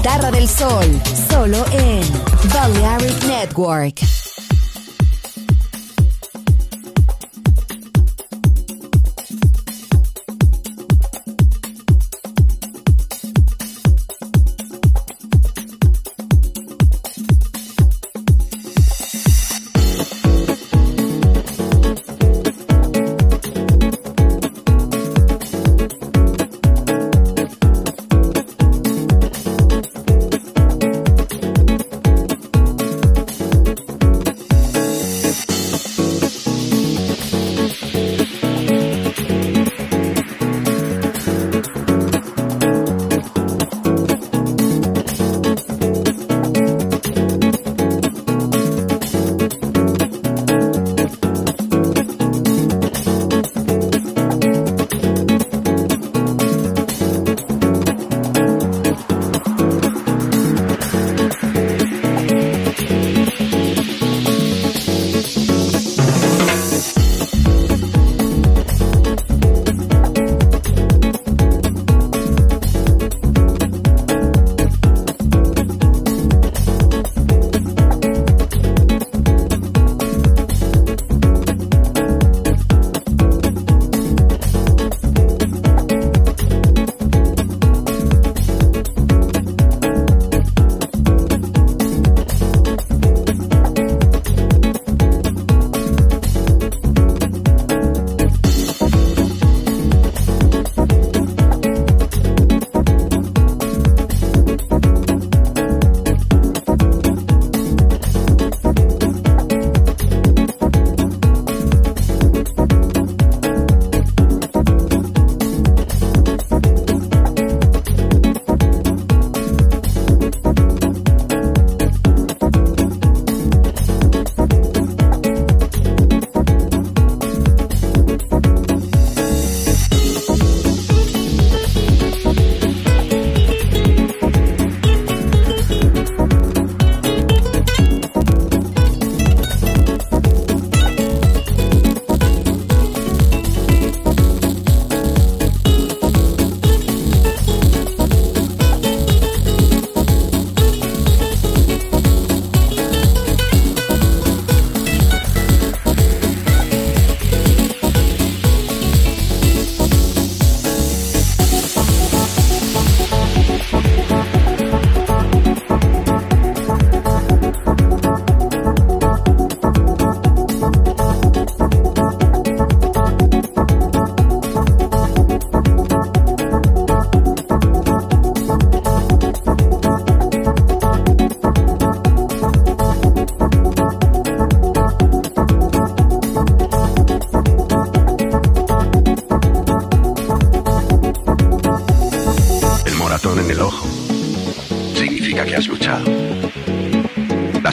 Guitarra del sol, solo en Balearic Network.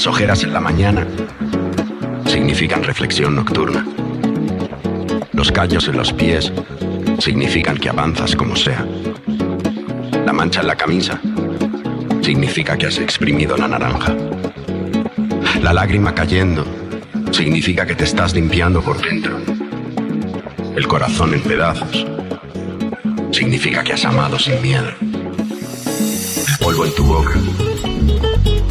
Ojeras en la mañana significan reflexión nocturna. Los callos en los pies significan que avanzas como sea. La mancha en la camisa significa que has exprimido la naranja. La lágrima cayendo significa que te estás limpiando por dentro. El corazón en pedazos significa que has amado sin miedo. El polvo en tu boca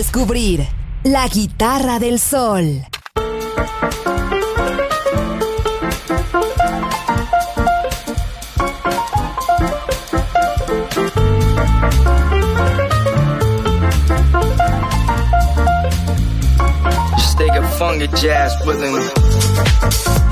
Descubrir. La guitarra del sol. Just take a funky jazz rhythm. Just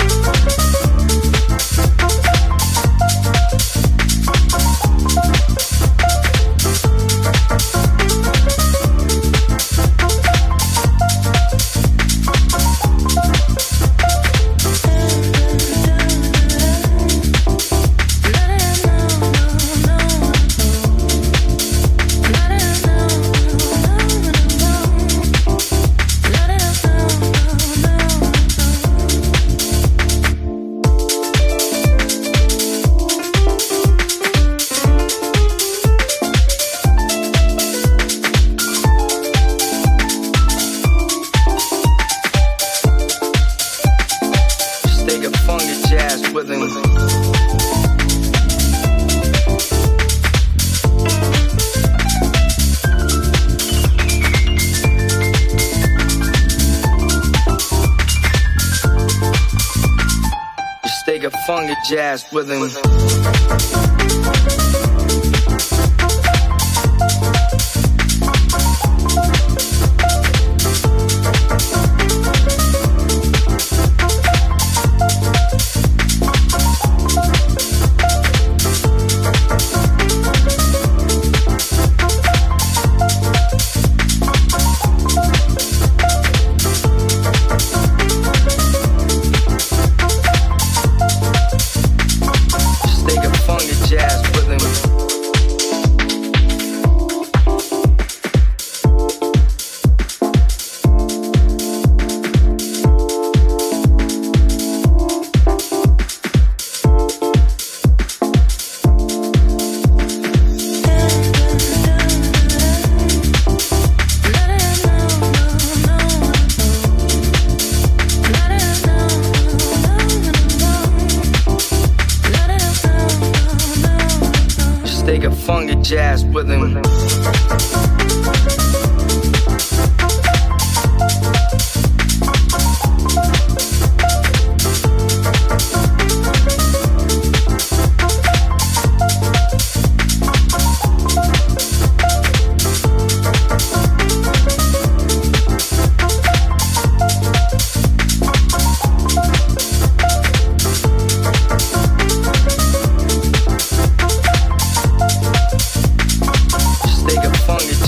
funky jazz rhythm. Just take a funky jazz rhythm.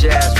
jazz.